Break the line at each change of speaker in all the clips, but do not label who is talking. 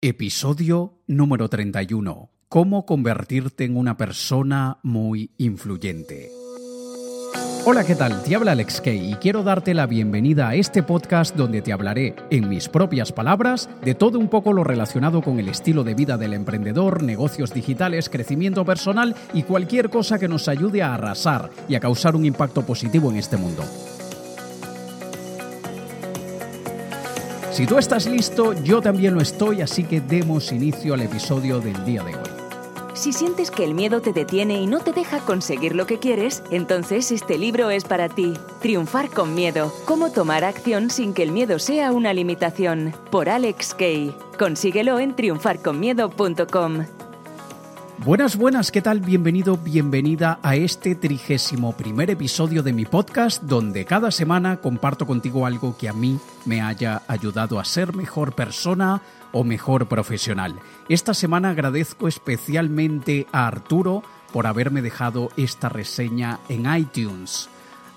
Episodio número 31. Cómo convertirte en una persona muy influyente. Hola, ¿qué tal? Te habla Alex Kay y quiero darte la bienvenida a este podcast donde te hablaré, en mis propias palabras, de todo un poco lo relacionado con el estilo de vida del emprendedor, negocios digitales, crecimiento personal y cualquier cosa que nos ayude a arrasar y a causar un impacto positivo en este mundo. Si tú estás listo, yo también lo estoy, así que demos inicio al episodio del día de hoy.
Si sientes que el miedo te detiene y no te deja conseguir lo que quieres, entonces este libro es para ti. Triunfar con miedo. Cómo tomar acción sin que el miedo sea una limitación. Por Alex Kay. Consíguelo en triunfarconmiedo.com.
Buenas, buenas, ¿qué tal? Bienvenido, bienvenida a este trigésimo primer episodio de mi podcast donde cada semana comparto contigo algo que a mí me haya ayudado a ser mejor persona o mejor profesional. Esta semana agradezco especialmente a Arturo por haberme dejado esta reseña en iTunes.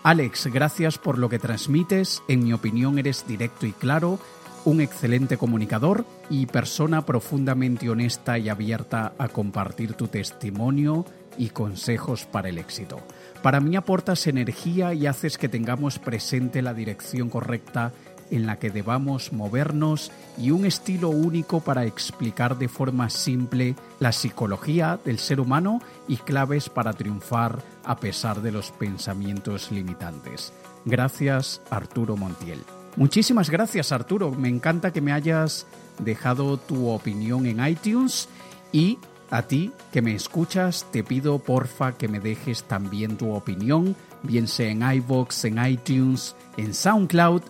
Alex, gracias por lo que transmites, en mi opinión eres directo y claro, un excelente comunicador y persona profundamente honesta y abierta a compartir tu testimonio y consejos para el éxito. Para mí aportas energía y haces que tengamos presente la dirección correcta en la que debamos movernos y un estilo único para explicar de forma simple la psicología del ser humano y claves para triunfar a pesar de los pensamientos limitantes. Gracias, Arturo Montiel. Muchísimas gracias Arturo, me encanta que me hayas dejado tu opinión en iTunes y a ti que me escuchas te pido porfa que me dejes también tu opinión, bien sea en iVoox, en iTunes, en SoundCloud,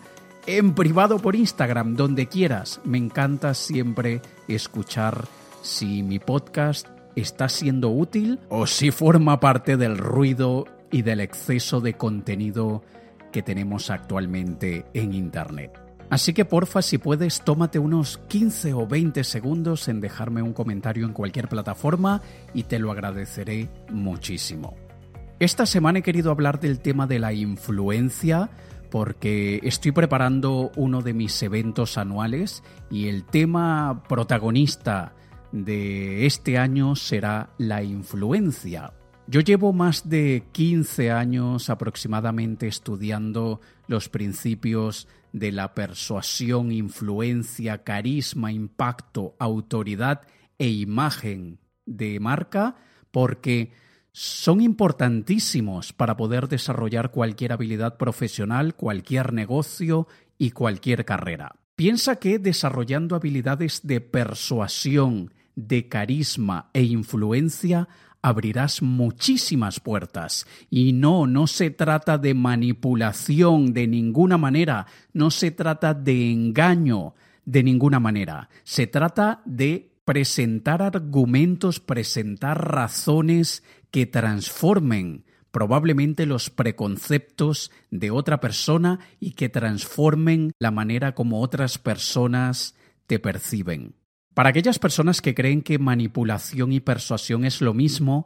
en privado por Instagram, donde quieras. Me encanta siempre escuchar si mi podcast está siendo útil o si forma parte del ruido y del exceso de contenido que tenemos actualmente en Internet. Así que porfa, si puedes, tómate unos 15 o 20 segundos en dejarme un comentario en cualquier plataforma y te lo agradeceré muchísimo. Esta semana he querido hablar del tema de la influencia porque estoy preparando uno de mis eventos anuales y el tema protagonista de este año será la influencia yo llevo más de 15 años aproximadamente estudiando los principios de la persuasión, influencia, carisma, impacto, autoridad e imagen de marca porque son importantísimos para poder desarrollar cualquier habilidad profesional, cualquier negocio y cualquier carrera. Piensa que desarrollando habilidades de persuasión, de carisma e influencia abrirás muchísimas puertas. Y no, no se trata de manipulación de ninguna manera, no se trata de engaño de ninguna manera, se trata de presentar argumentos, presentar razones que transformen probablemente los preconceptos de otra persona y que transformen la manera como otras personas te perciben. Para aquellas personas que creen que manipulación y persuasión es lo mismo,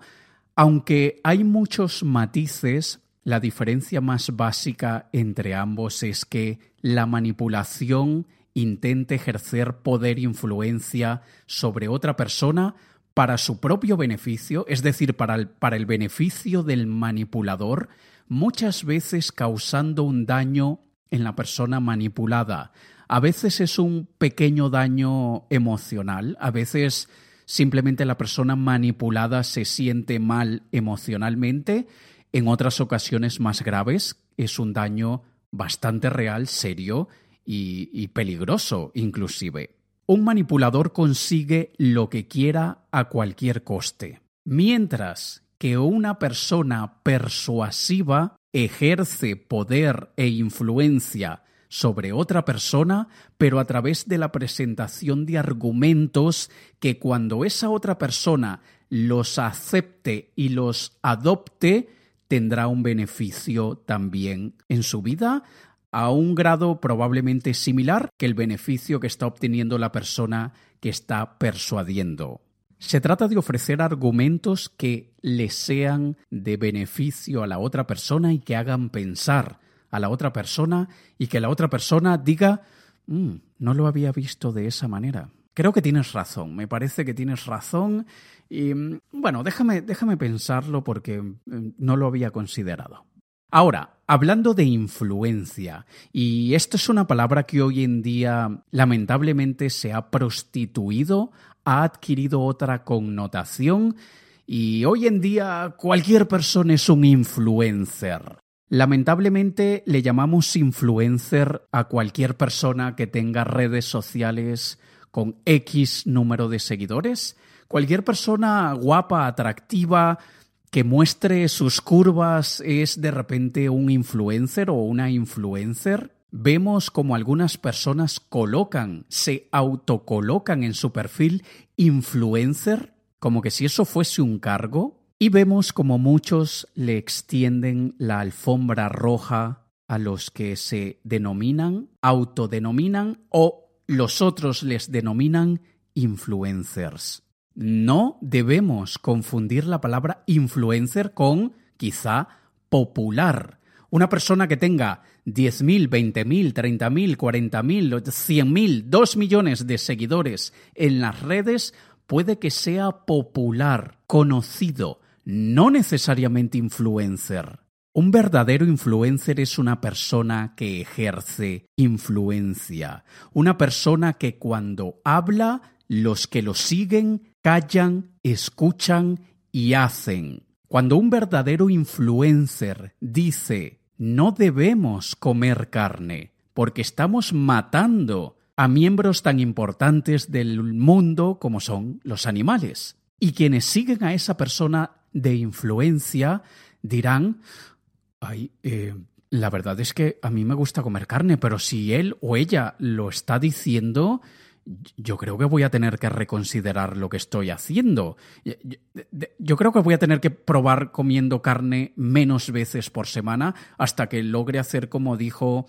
aunque hay muchos matices, la diferencia más básica entre ambos es que la manipulación intenta ejercer poder e influencia sobre otra persona para su propio beneficio, es decir, para el, para el beneficio del manipulador, muchas veces causando un daño en la persona manipulada, a veces es un pequeño daño emocional, a veces simplemente la persona manipulada se siente mal emocionalmente, en otras ocasiones más graves es un daño bastante real, serio y, peligroso inclusive. Un manipulador consigue lo que quiera a cualquier coste, mientras que una persona persuasiva ejerce poder e influencia sobre otra persona, pero a través de la presentación de argumentos que cuando esa otra persona los acepte y los adopte, tendrá un beneficio también en su vida a un grado probablemente similar que el beneficio que está obteniendo la persona que está persuadiendo. Se trata de ofrecer argumentos que le sean de beneficio a la otra persona y que hagan pensar, a la otra persona y que la otra persona diga, mm, no lo había visto de esa manera. Creo que tienes razón, me parece que tienes razón y bueno, déjame, déjame pensarlo porque mm, no lo había considerado. Ahora, hablando de influencia, y esto es una palabra que hoy en día lamentablemente se ha prostituido, ha adquirido otra connotación, y hoy en día cualquier persona es un influencer. Lamentablemente le llamamos influencer a cualquier persona que tenga redes sociales con X número de seguidores, cualquier persona guapa, atractiva, que muestre sus curvas es de repente un influencer o una influencer. Vemos como algunas personas colocan, se autocolocan en su perfil influencer, como que si eso fuese un cargo, y vemos como muchos le extienden la alfombra roja a los que se denominan, autodenominan o los otros les denominan influencers. No debemos confundir la palabra influencer con quizá popular. Una persona que tenga 10.000, 20.000, 30.000, 40.000, 100.000, 2 millones de seguidores en las redes puede que sea popular, conocido, no necesariamente influencer. Un verdadero influencer es una persona que ejerce influencia, una persona que cuando habla, los que lo siguen callan, escuchan y hacen. Cuando un verdadero influencer dice no debemos comer carne porque estamos matando a miembros tan importantes del mundo como son los animales. Y quienes siguen a esa persona de influencia dirán, ay, eh, la verdad es que a mí me gusta comer carne, pero si él o ella lo está diciendo, yo creo que voy a tener que reconsiderar lo que estoy haciendo. Yo creo que voy a tener que probar comiendo carne menos veces por semana hasta que logre hacer como dijo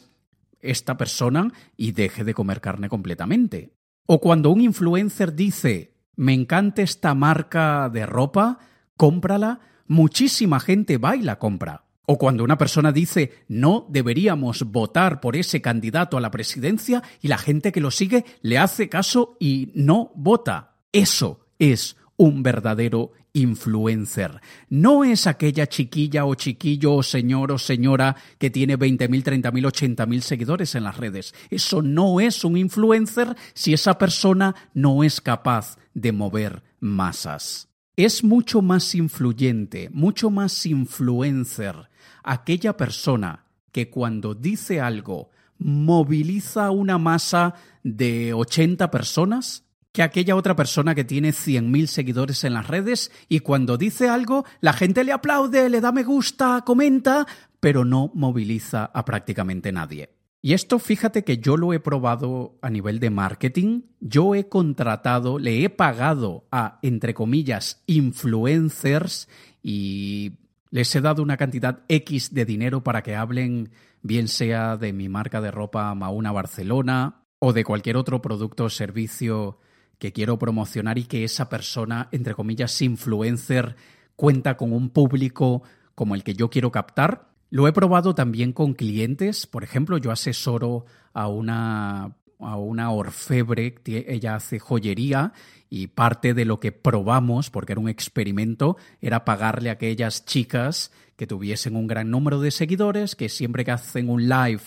esta persona y deje de comer carne completamente. O cuando un influencer dice, me encanta esta marca de ropa, cómprala, muchísima gente va y la compra. O cuando una persona dice no deberíamos votar por ese candidato a la presidencia y la gente que lo sigue le hace caso y no vota. Eso es un verdadero influencer. No es aquella chiquilla o chiquillo o señor o señora que tiene 20.000, 30.000, 80.000 seguidores en las redes. Eso no es un influencer si esa persona no es capaz de mover masas. Es mucho más influyente, mucho más influencer aquella persona que cuando dice algo moviliza una masa de 80 personas que aquella otra persona que tiene 100.000 seguidores en las redes y cuando dice algo la gente le aplaude, le da me gusta, comenta, pero no moviliza a prácticamente nadie. Y esto fíjate que yo lo he probado a nivel de marketing, yo he contratado, le he pagado a, entre comillas, influencers y les he dado una cantidad X de dinero para que hablen bien sea de mi marca de ropa Mauna Barcelona o de cualquier otro producto o servicio que quiero promocionar y que esa persona, entre comillas, influencer, cuenta con un público como el que yo quiero captar. Lo he probado también con clientes. Por ejemplo, yo asesoro a una, a una orfebre, ella hace joyería y parte de lo que probamos, porque era un experimento, era pagarle a aquellas chicas que tuviesen un gran número de seguidores, que siempre que hacen un live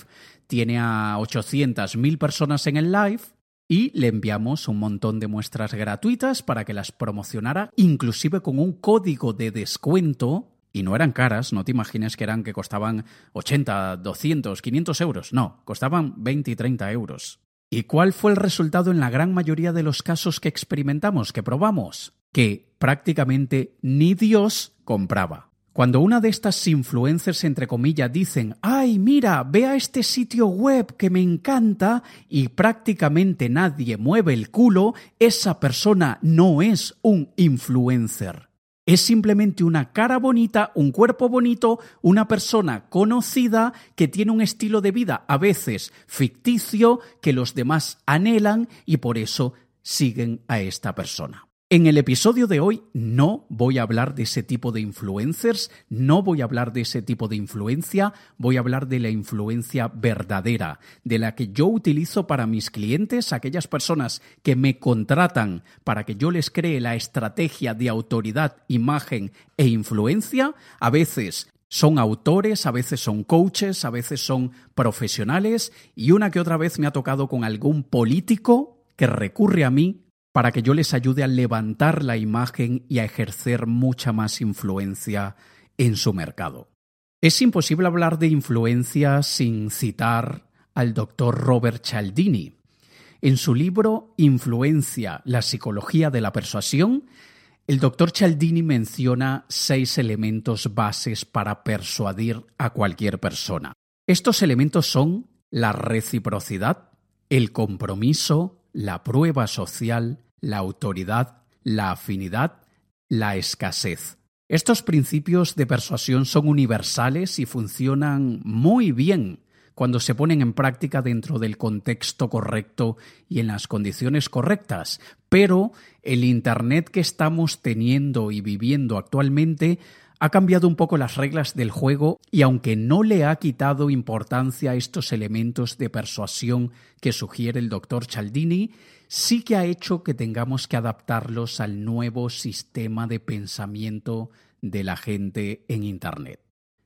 tiene a 800, 1000 personas en el live y le enviamos un montón de muestras gratuitas para que las promocionara, inclusive con un código de descuento. Y no eran caras, no te imagines que eran que costaban 80, 200, 500 euros. No, costaban 20 y 30 euros. ¿Y cuál fue el resultado en la gran mayoría de los casos que experimentamos, que probamos? Que prácticamente ni Dios compraba. Cuando una de estas influencers, entre comillas, dicen, ay, mira, ve a este sitio web que me encanta y prácticamente nadie mueve el culo, esa persona no es un influencer. Es simplemente una cara bonita, un cuerpo bonito, una persona conocida que tiene un estilo de vida a veces ficticio que los demás anhelan y por eso siguen a esta persona. En el episodio de hoy no voy a hablar de ese tipo de influencers, no voy a hablar de ese tipo de influencia, voy a hablar de la influencia verdadera, de la que yo utilizo para mis clientes, aquellas personas que me contratan para que yo les cree la estrategia de autoridad, imagen e influencia. A veces son autores, a veces son coaches, a veces son profesionales y una que otra vez me ha tocado con algún político que recurre a mí para que yo les ayude a levantar la imagen y a ejercer mucha más influencia en su mercado. Es imposible hablar de influencia sin citar al doctor Robert Cialdini. En su libro Influencia, la psicología de la persuasión, el doctor Cialdini menciona seis elementos bases para persuadir a cualquier persona. Estos elementos son la reciprocidad, el compromiso, la prueba social, la autoridad, la afinidad, la escasez. Estos principios de persuasión son universales y funcionan muy bien cuando se ponen en práctica dentro del contexto correcto y en las condiciones correctas. Pero el Internet que estamos teniendo y viviendo actualmente ha cambiado un poco las reglas del juego y aunque no le ha quitado importancia a estos elementos de persuasión que sugiere el doctor Cialdini, sí que ha hecho que tengamos que adaptarlos al nuevo sistema de pensamiento de la gente en Internet.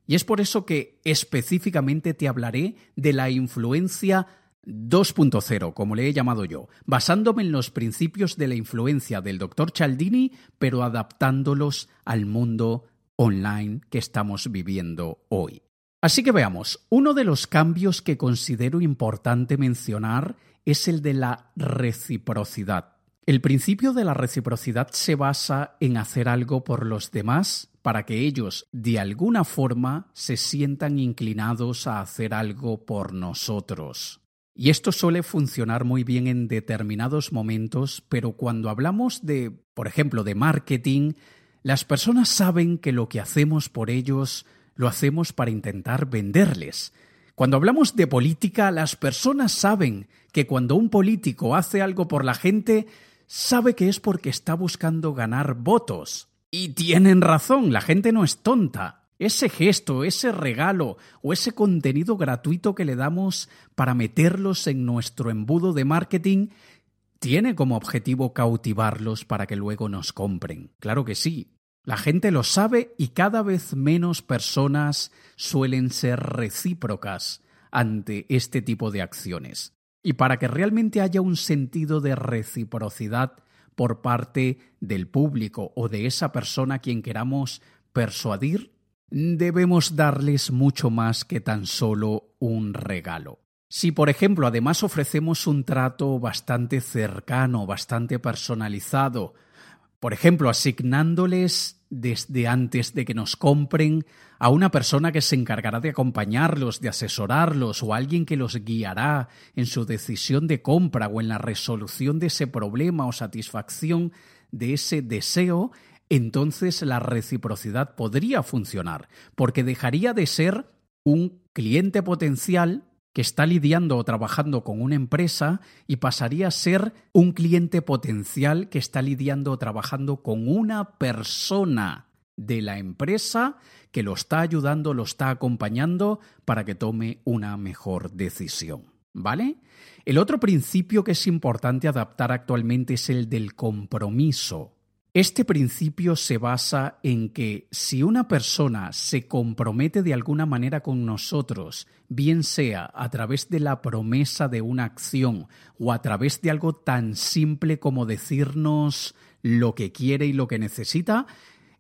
Y es por eso que específicamente te hablaré de la influencia 2.0, como le he llamado yo, basándome en los principios de la influencia del doctor Cialdini, pero adaptándolos al mundo online que estamos viviendo hoy. Así que veamos, uno de los cambios que considero importante mencionar es el de la reciprocidad. El principio de la reciprocidad se basa en hacer algo por los demás para que ellos de alguna forma se sientan inclinados a hacer algo por nosotros. Y esto suele funcionar muy bien en determinados momentos, pero cuando hablamos de, por ejemplo, de marketing, las personas saben que lo que hacemos por ellos lo hacemos para intentar venderles. Cuando hablamos de política, las personas saben que cuando un político hace algo por la gente, sabe que es porque está buscando ganar votos. Y tienen razón, la gente no es tonta. Ese gesto, ese regalo o ese contenido gratuito que le damos para meterlos en nuestro embudo de marketing tiene como objetivo cautivarlos para que luego nos compren. Claro que sí. La gente lo sabe y cada vez menos personas suelen ser recíprocas ante este tipo de acciones. Y para que realmente haya un sentido de reciprocidad por parte del público o de esa persona a quien queramos persuadir, debemos darles mucho más que tan solo un regalo. Si, por ejemplo, además ofrecemos un trato bastante cercano, bastante personalizado, por ejemplo, asignándoles desde antes de que nos compren a una persona que se encargará de acompañarlos, de asesorarlos o alguien que los guiará en su decisión de compra o en la resolución de ese problema o satisfacción de ese deseo, entonces la reciprocidad podría funcionar, porque dejaría de ser un cliente potencial que está lidiando o trabajando con una empresa y pasaría a ser un cliente potencial que está lidiando o trabajando con una persona de la empresa que lo está ayudando, lo está acompañando para que tome una mejor decisión. ¿Vale? El otro principio que es importante adaptar actualmente es el del compromiso. Este principio se basa en que si una persona se compromete de alguna manera con nosotros, bien sea a través de la promesa de una acción o a través de algo tan simple como decirnos lo que quiere y lo que necesita,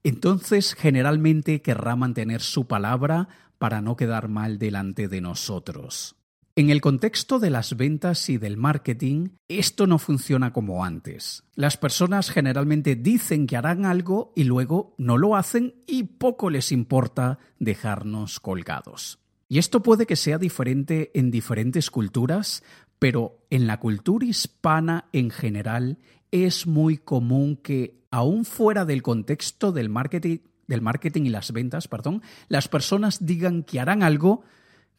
entonces generalmente querrá mantener su palabra para no quedar mal delante de nosotros. En el contexto de las ventas y del marketing, esto no funciona como antes. Las personas generalmente dicen que harán algo y luego no lo hacen y poco les importa dejarnos colgados. Y esto puede que sea diferente en diferentes culturas, pero en la cultura hispana en general es muy común que, aún fuera del contexto del marketing, y las ventas, perdón, las personas digan que harán algo,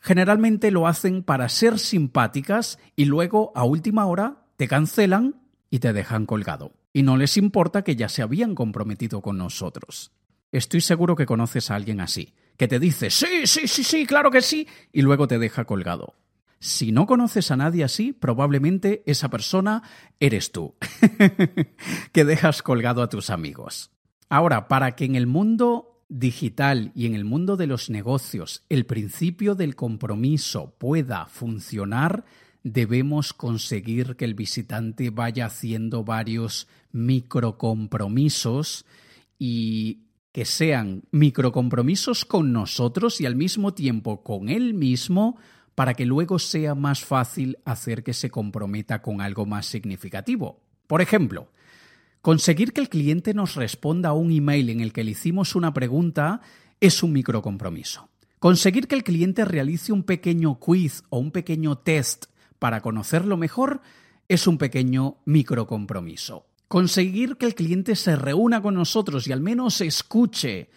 generalmente lo hacen para ser simpáticas y luego a última hora te cancelan y te dejan colgado. Y no les importa que ya se habían comprometido con nosotros. Estoy seguro que conoces a alguien así, que te dice, sí, sí, sí, sí, claro que sí, y luego te deja colgado. Si no conoces a nadie así, probablemente esa persona eres tú, que dejas colgado a tus amigos. Ahora, para que en el mundo digital y en el mundo de los negocios el principio del compromiso pueda funcionar, debemos conseguir que el visitante vaya haciendo varios microcompromisos y que sean microcompromisos con nosotros y al mismo tiempo con él mismo para que luego sea más fácil hacer que se comprometa con algo más significativo. Por ejemplo, conseguir que el cliente nos responda a un email en el que le hicimos una pregunta es un microcompromiso. Conseguir que el cliente realice un pequeño quiz o un pequeño test para conocerlo mejor es un pequeño microcompromiso. Conseguir que el cliente se reúna con nosotros y al menos escuche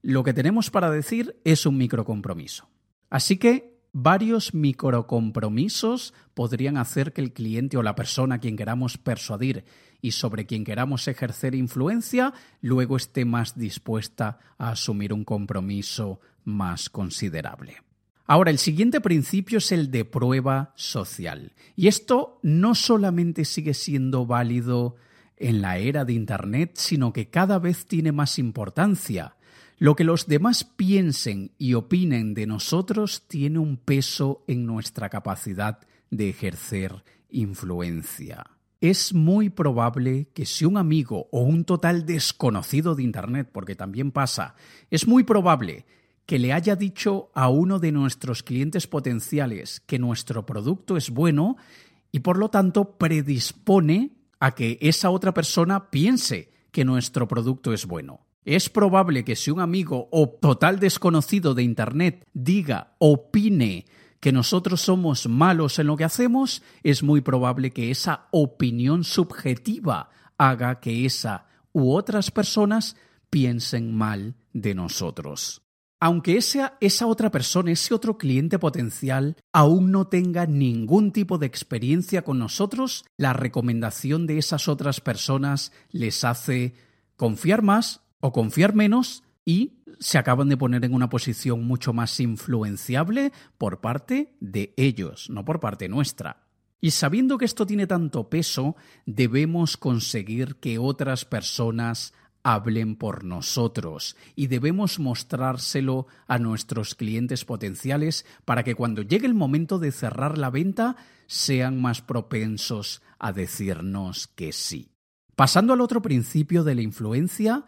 lo que tenemos para decir es un microcompromiso. Así que varios microcompromisos podrían hacer que el cliente o la persona a quien queramos persuadir y sobre quien queramos ejercer influencia luego esté más dispuesta a asumir un compromiso más considerable. Ahora, el siguiente principio es el de prueba social. Y esto no solamente sigue siendo válido en la era de Internet, sino que cada vez tiene más importancia. Lo que los demás piensen y opinen de nosotros tiene un peso en nuestra capacidad de ejercer influencia. Es muy probable que si un amigo o un total desconocido de Internet, porque también pasa, es muy probable que le haya dicho a uno de nuestros clientes potenciales que nuestro producto es bueno y por lo tanto predispone a que esa otra persona piense que nuestro producto es bueno. Es probable que si un amigo o total desconocido de Internet diga, opine que nosotros somos malos en lo que hacemos, es muy probable que esa opinión subjetiva haga que esa u otras personas piensen mal de nosotros. Aunque esa, esa otra persona, ese otro cliente potencial, aún no tenga ningún tipo de experiencia con nosotros, la recomendación de esas otras personas les hace confiar más o confiar menos y se acaban de poner en una posición mucho más influenciable por parte de ellos, no por parte nuestra. Y sabiendo que esto tiene tanto peso, debemos conseguir que otras personas hablen por nosotros y debemos mostrárselo a nuestros clientes potenciales para que cuando llegue el momento de cerrar la venta sean más propensos a decirnos que sí. Pasando al otro principio de la influencia,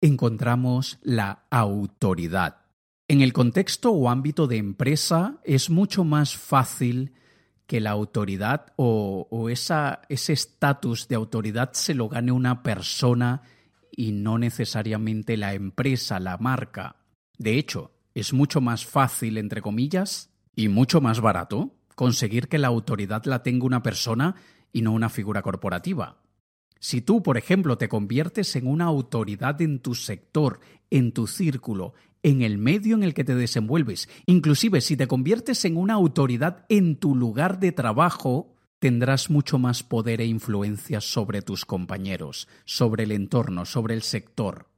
encontramos la autoridad. En el contexto o ámbito de empresa es mucho más fácil que la autoridad o, ese estatus de autoridad se lo gane una persona y no necesariamente la empresa, la marca. De hecho, es mucho más fácil, entre comillas, y mucho más barato conseguir que la autoridad la tenga una persona y no una figura corporativa. Si tú, por ejemplo, te conviertes en una autoridad en tu sector, en tu círculo, en el medio en el que te desenvuelves, inclusive si te conviertes en una autoridad en tu lugar de trabajo, tendrás mucho más poder e influencia sobre tus compañeros, sobre el entorno, sobre el sector.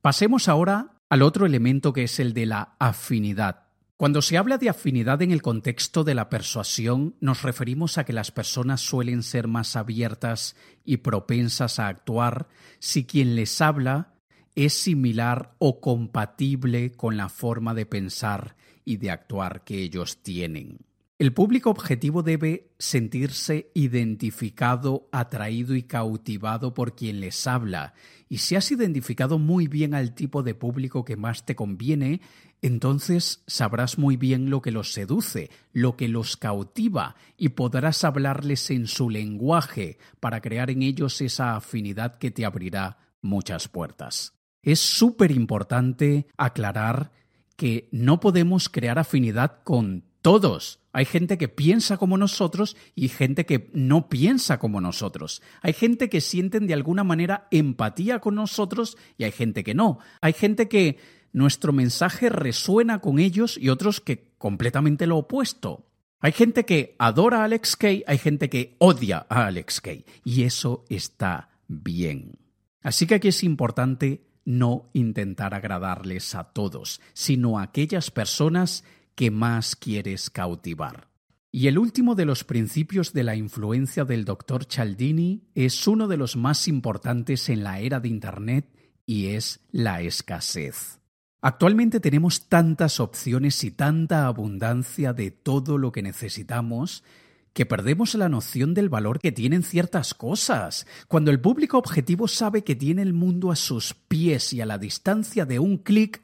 Pasemos ahora al otro elemento que es el de la afinidad. Cuando se habla de afinidad en el contexto de la persuasión, nos referimos a que las personas suelen ser más abiertas y propensas a actuar si quien les habla es similar o compatible con la forma de pensar y de actuar que ellos tienen. El público objetivo debe sentirse identificado, atraído y cautivado por quien les habla. Y si has identificado muy bien al tipo de público que más te conviene, entonces sabrás muy bien lo que los seduce, lo que los cautiva, y podrás hablarles en su lenguaje para crear en ellos esa afinidad que te abrirá muchas puertas. Es súper importante aclarar que no podemos crear afinidad con todos. Hay gente que piensa como nosotros y gente que no piensa como nosotros. Hay gente que sienten de alguna manera empatía con nosotros y hay gente que no. Hay gente que nuestro mensaje resuena con ellos y otros que completamente lo opuesto. Hay gente que adora a Alex Kay, hay gente que odia a Alex Kay. Y eso está bien. Así que aquí es importante no intentar agradarles a todos, sino a aquellas personas que más quieres cautivar. Y el último de los principios de la influencia del Dr. Cialdini es uno de los más importantes en la era de Internet y es la escasez. Actualmente tenemos tantas opciones y tanta abundancia de todo lo que necesitamos que perdemos la noción del valor que tienen ciertas cosas. Cuando el público objetivo sabe que tiene el mundo a sus pies y a la distancia de un clic,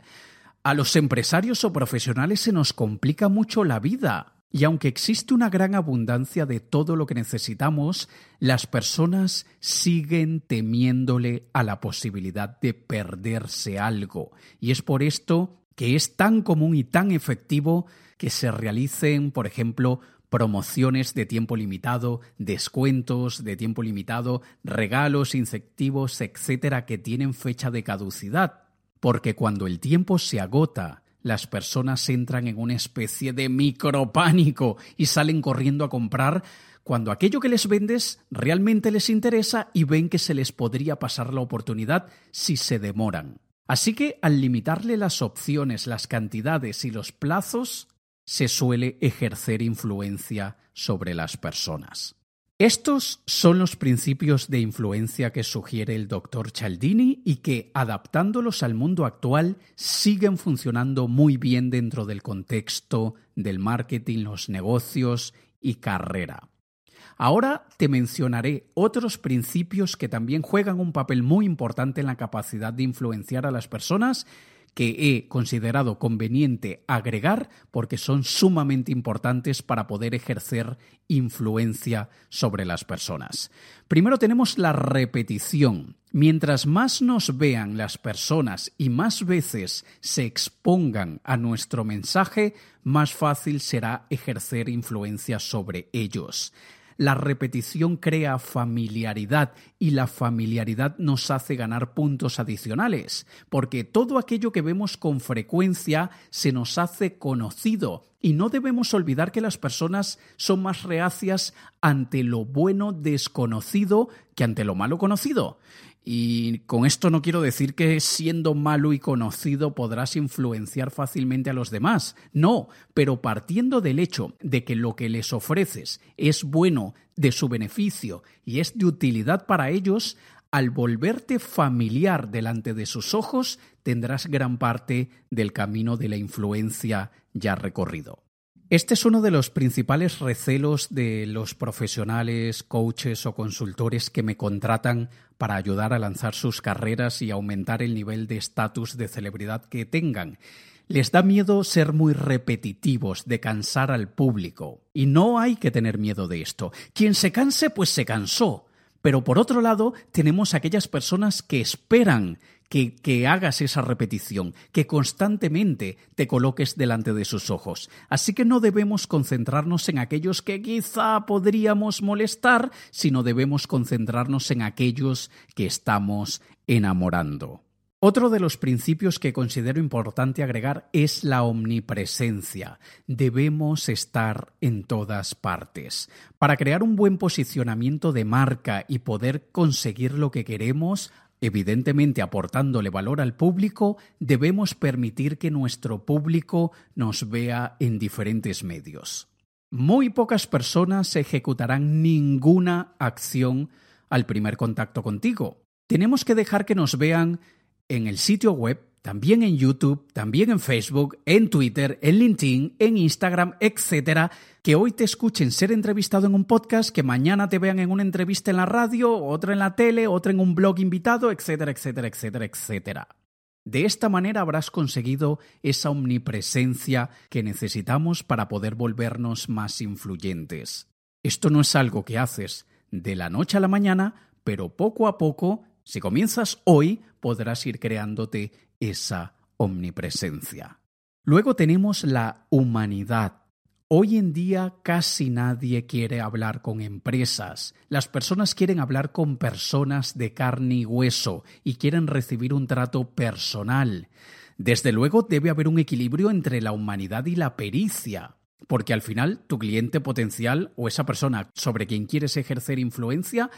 a los empresarios o profesionales se nos complica mucho la vida. Y aunque existe una gran abundancia de todo lo que necesitamos, las personas siguen temiéndole a la posibilidad de perderse algo. Y es por esto que es tan común y tan efectivo que se realicen, por ejemplo, promociones de tiempo limitado, descuentos de tiempo limitado, regalos, incentivos, etcétera, que tienen fecha de caducidad. Porque cuando el tiempo se agota las personas entran en una especie de micropánico y salen corriendo a comprar cuando aquello que les vendes realmente les interesa y ven que se les podría pasar la oportunidad si se demoran. Así que al limitarle las opciones, las cantidades y los plazos, se suele ejercer influencia sobre las personas. Estos son los principios de influencia que sugiere el doctor Cialdini y que, adaptándolos al mundo actual, siguen funcionando muy bien dentro del contexto del marketing, los negocios y carrera. Ahora te mencionaré otros principios que también juegan un papel muy importante en la capacidad de influenciar a las personas que he considerado conveniente agregar porque son sumamente importantes para poder ejercer influencia sobre las personas. Primero tenemos la repetición. Mientras más nos vean las personas y más veces se expongan a nuestro mensaje, más fácil será ejercer influencia sobre ellos. La repetición crea familiaridad y la familiaridad nos hace ganar puntos adicionales, porque todo aquello que vemos con frecuencia se nos hace conocido y no debemos olvidar que las personas son más reacias ante lo bueno desconocido que ante lo malo conocido. Y con esto no quiero decir que siendo malo y conocido podrás influenciar fácilmente a los demás. No, pero partiendo del hecho de que lo que les ofreces es bueno, de su beneficio y es de utilidad para ellos, al volverte familiar delante de sus ojos, tendrás gran parte del camino de la influencia ya recorrido. Este es uno de los principales recelos de los profesionales, coaches o consultores que me contratan para ayudar a lanzar sus carreras y aumentar el nivel de estatus de celebridad que tengan. Les da miedo ser muy repetitivos, de cansar al público. Y no hay que tener miedo de esto. Quien se canse, pues se cansó. Pero por otro lado, tenemos aquellas personas que esperan que, hagas esa repetición, que constantemente te coloques delante de sus ojos. Así que no debemos concentrarnos en aquellos que quizá podríamos molestar, sino debemos concentrarnos en aquellos que estamos enamorando. Otro de los principios que considero importante agregar es la omnipresencia. Debemos estar en todas partes. Para crear un buen posicionamiento de marca y poder conseguir lo que queremos, Evidentemente, aportándole valor al público, debemos permitir que nuestro público nos vea en diferentes medios. Muy pocas personas ejecutarán ninguna acción al primer contacto contigo. Tenemos que dejar que nos vean en el sitio web también en YouTube, también en Facebook, en Twitter, en LinkedIn, en Instagram, etcétera, que hoy te escuchen ser entrevistado en un podcast, que mañana te vean en una entrevista en la radio, otra en la tele, otra en un blog invitado, etcétera, etcétera, etcétera, etcétera. De esta manera habrás conseguido esa omnipresencia que necesitamos para poder volvernos más influyentes. Esto no es algo que haces de la noche a la mañana, pero poco a poco, si comienzas hoy, podrás ir creándote esa omnipresencia. Luego tenemos la humanidad. Hoy en día casi nadie quiere hablar con empresas. Las personas quieren hablar con personas de carne y hueso y quieren recibir un trato personal. Desde luego debe haber un equilibrio entre la humanidad y la pericia. porque al final tu cliente potencial o esa persona sobre quien quieres ejercer influencia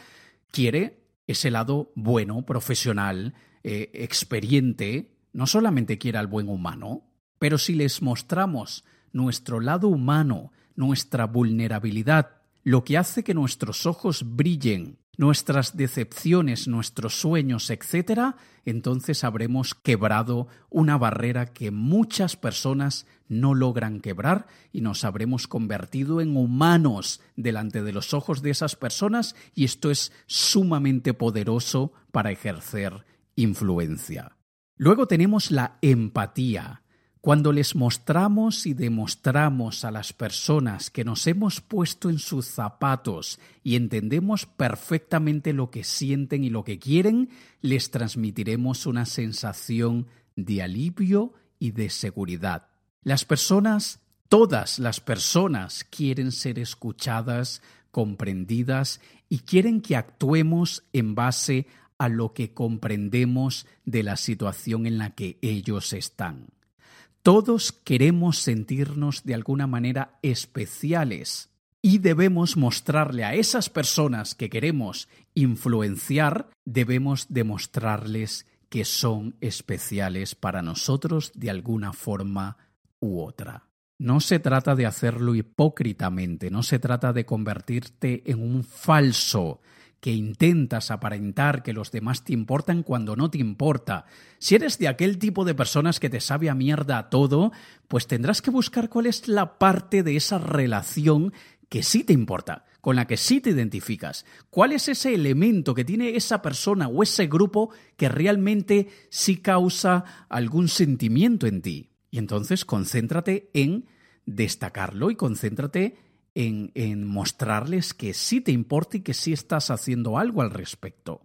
quiere ese lado bueno, profesional, eh, experiente, no solamente quiere al buen humano, pero si les mostramos nuestro lado humano, nuestra vulnerabilidad, lo que hace que nuestros ojos brillen, nuestras decepciones, nuestros sueños, etc., entonces habremos quebrado una barrera que muchas personas no logran quebrar y nos habremos convertido en humanos delante de los ojos de esas personas y esto es sumamente poderoso para ejercer influencia. Luego tenemos la empatía. Cuando les mostramos y demostramos a las personas que nos hemos puesto en sus zapatos y entendemos perfectamente lo que sienten y lo que quieren, les transmitiremos una sensación de alivio y de seguridad. Las personas, todas las personas, quieren ser escuchadas, comprendidas y quieren que actuemos en base a lo que comprendemos de la situación en la que ellos están. Todos queremos sentirnos de alguna manera especiales y debemos mostrarle a esas personas que queremos influenciar, debemos demostrarles que son especiales para nosotros de alguna forma u otra. No se trata de hacerlo hipócritamente, no se trata de convertirte en un falso, que intentas aparentar que los demás te importan cuando no te importa. Si eres de aquel tipo de personas que te sabe a mierda todo, pues tendrás que buscar cuál es la parte de esa relación que sí te importa, con la que sí te identificas. ¿Cuál es ese elemento que tiene esa persona o ese grupo que realmente sí causa algún sentimiento en ti? Y entonces concéntrate en destacarlo y concéntrate en, mostrarles que sí te importa y que sí estás haciendo algo al respecto.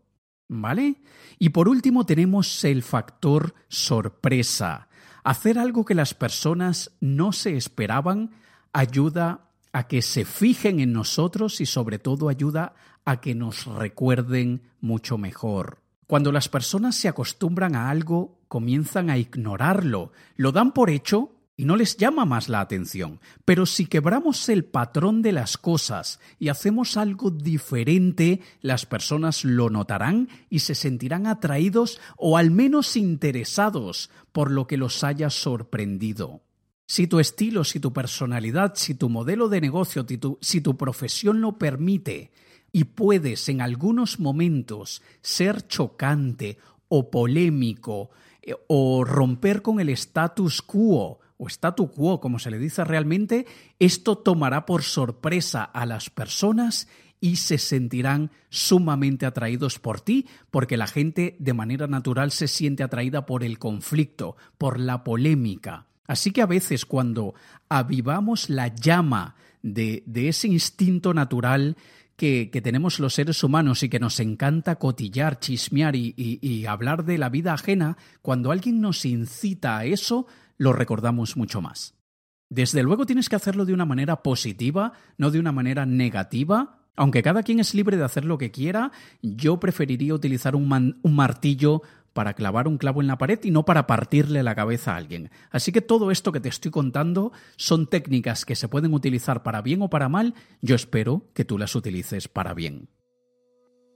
¿Vale? Y por último tenemos el factor sorpresa. Hacer algo que las personas no se esperaban ayuda a que se fijen en nosotros y sobre todo ayuda a que nos recuerden mucho mejor. Cuando las personas se acostumbran a algo, comienzan a ignorarlo, lo dan por hecho y no les llama más la atención. Pero si quebramos el patrón de las cosas y hacemos algo diferente, las personas lo notarán y se sentirán atraídos o al menos interesados por lo que los haya sorprendido. Si tu estilo, si tu personalidad, si tu modelo de negocio, si tu, profesión lo permite y puedes en algunos momentos ser chocante o polémico eh, o romper con el status quo, o statu quo, como se le dice realmente, esto tomará por sorpresa a las personas y se sentirán sumamente atraídos por ti, porque la gente de manera natural se siente atraída por el conflicto, por la polémica. Así que a veces cuando avivamos la llama de, ese instinto natural que, tenemos los seres humanos y que nos encanta cotillar, chismear y hablar de la vida ajena, cuando alguien nos incita a eso, lo recordamos mucho más. Desde luego tienes que hacerlo de una manera positiva, no de una manera negativa. Aunque cada quien es libre de hacer lo que quiera, yo preferiría utilizar un, martillo para clavar un clavo en la pared y no para partirle la cabeza a alguien. Así que todo esto que te estoy contando son técnicas que se pueden utilizar para bien o para mal, yo espero que tú las utilices para bien.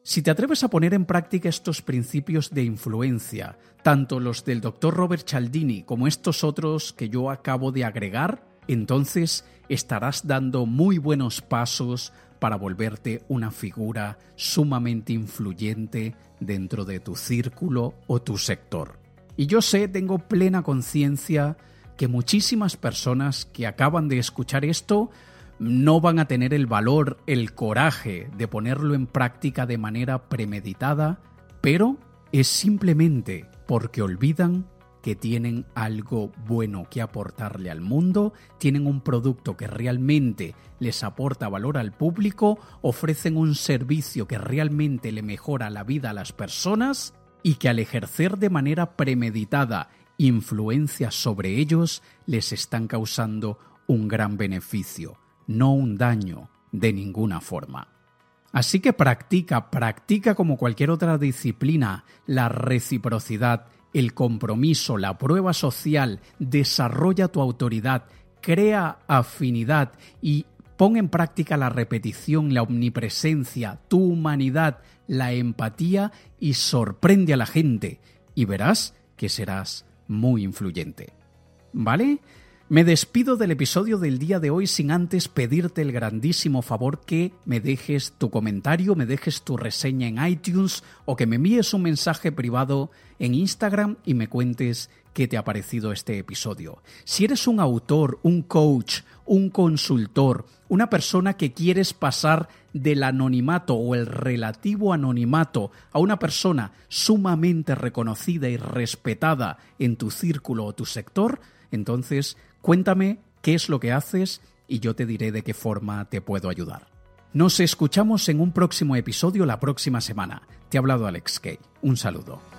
Si te atreves a poner en práctica estos principios de influencia, tanto los del doctor Robert Cialdini como estos otros que yo acabo de agregar, entonces estarás dando muy buenos pasos para volverte una figura sumamente influyente dentro de tu círculo o tu sector. Y yo sé, tengo plena conciencia que muchísimas personas que acaban de escuchar esto no van a tener el valor, el coraje de ponerlo en práctica de manera premeditada, pero es simplemente porque olvidan que tienen algo bueno que aportarle al mundo, tienen un producto que realmente les aporta valor al público, ofrecen un servicio que realmente le mejora la vida a las personas y que al ejercer de manera premeditada influencia sobre ellos les están causando un gran beneficio no un daño de ninguna forma. Así que practica, practica como cualquier otra disciplina la reciprocidad, el compromiso, la prueba social, desarrolla tu autoridad, crea afinidad y pon en práctica la repetición, la omnipresencia, tu humanidad, la empatía y sorprende a la gente y verás que serás muy influyente. ¿Vale? Me despido del episodio del día de hoy sin antes pedirte el grandísimo favor que me dejes tu comentario, me dejes tu reseña en iTunes o que me envíes un mensaje privado en Instagram y me cuentes qué te ha parecido este episodio. Si eres un autor, un coach, un consultor, una persona que quieres pasar del anonimato o el relativo anonimato a una persona sumamente reconocida y respetada en tu círculo o tu sector, entonces Cuéntame qué es lo que haces y yo te diré de qué forma te puedo ayudar. Nos escuchamos en un próximo episodio la próxima semana. Te ha hablado Alex Kay. Un saludo.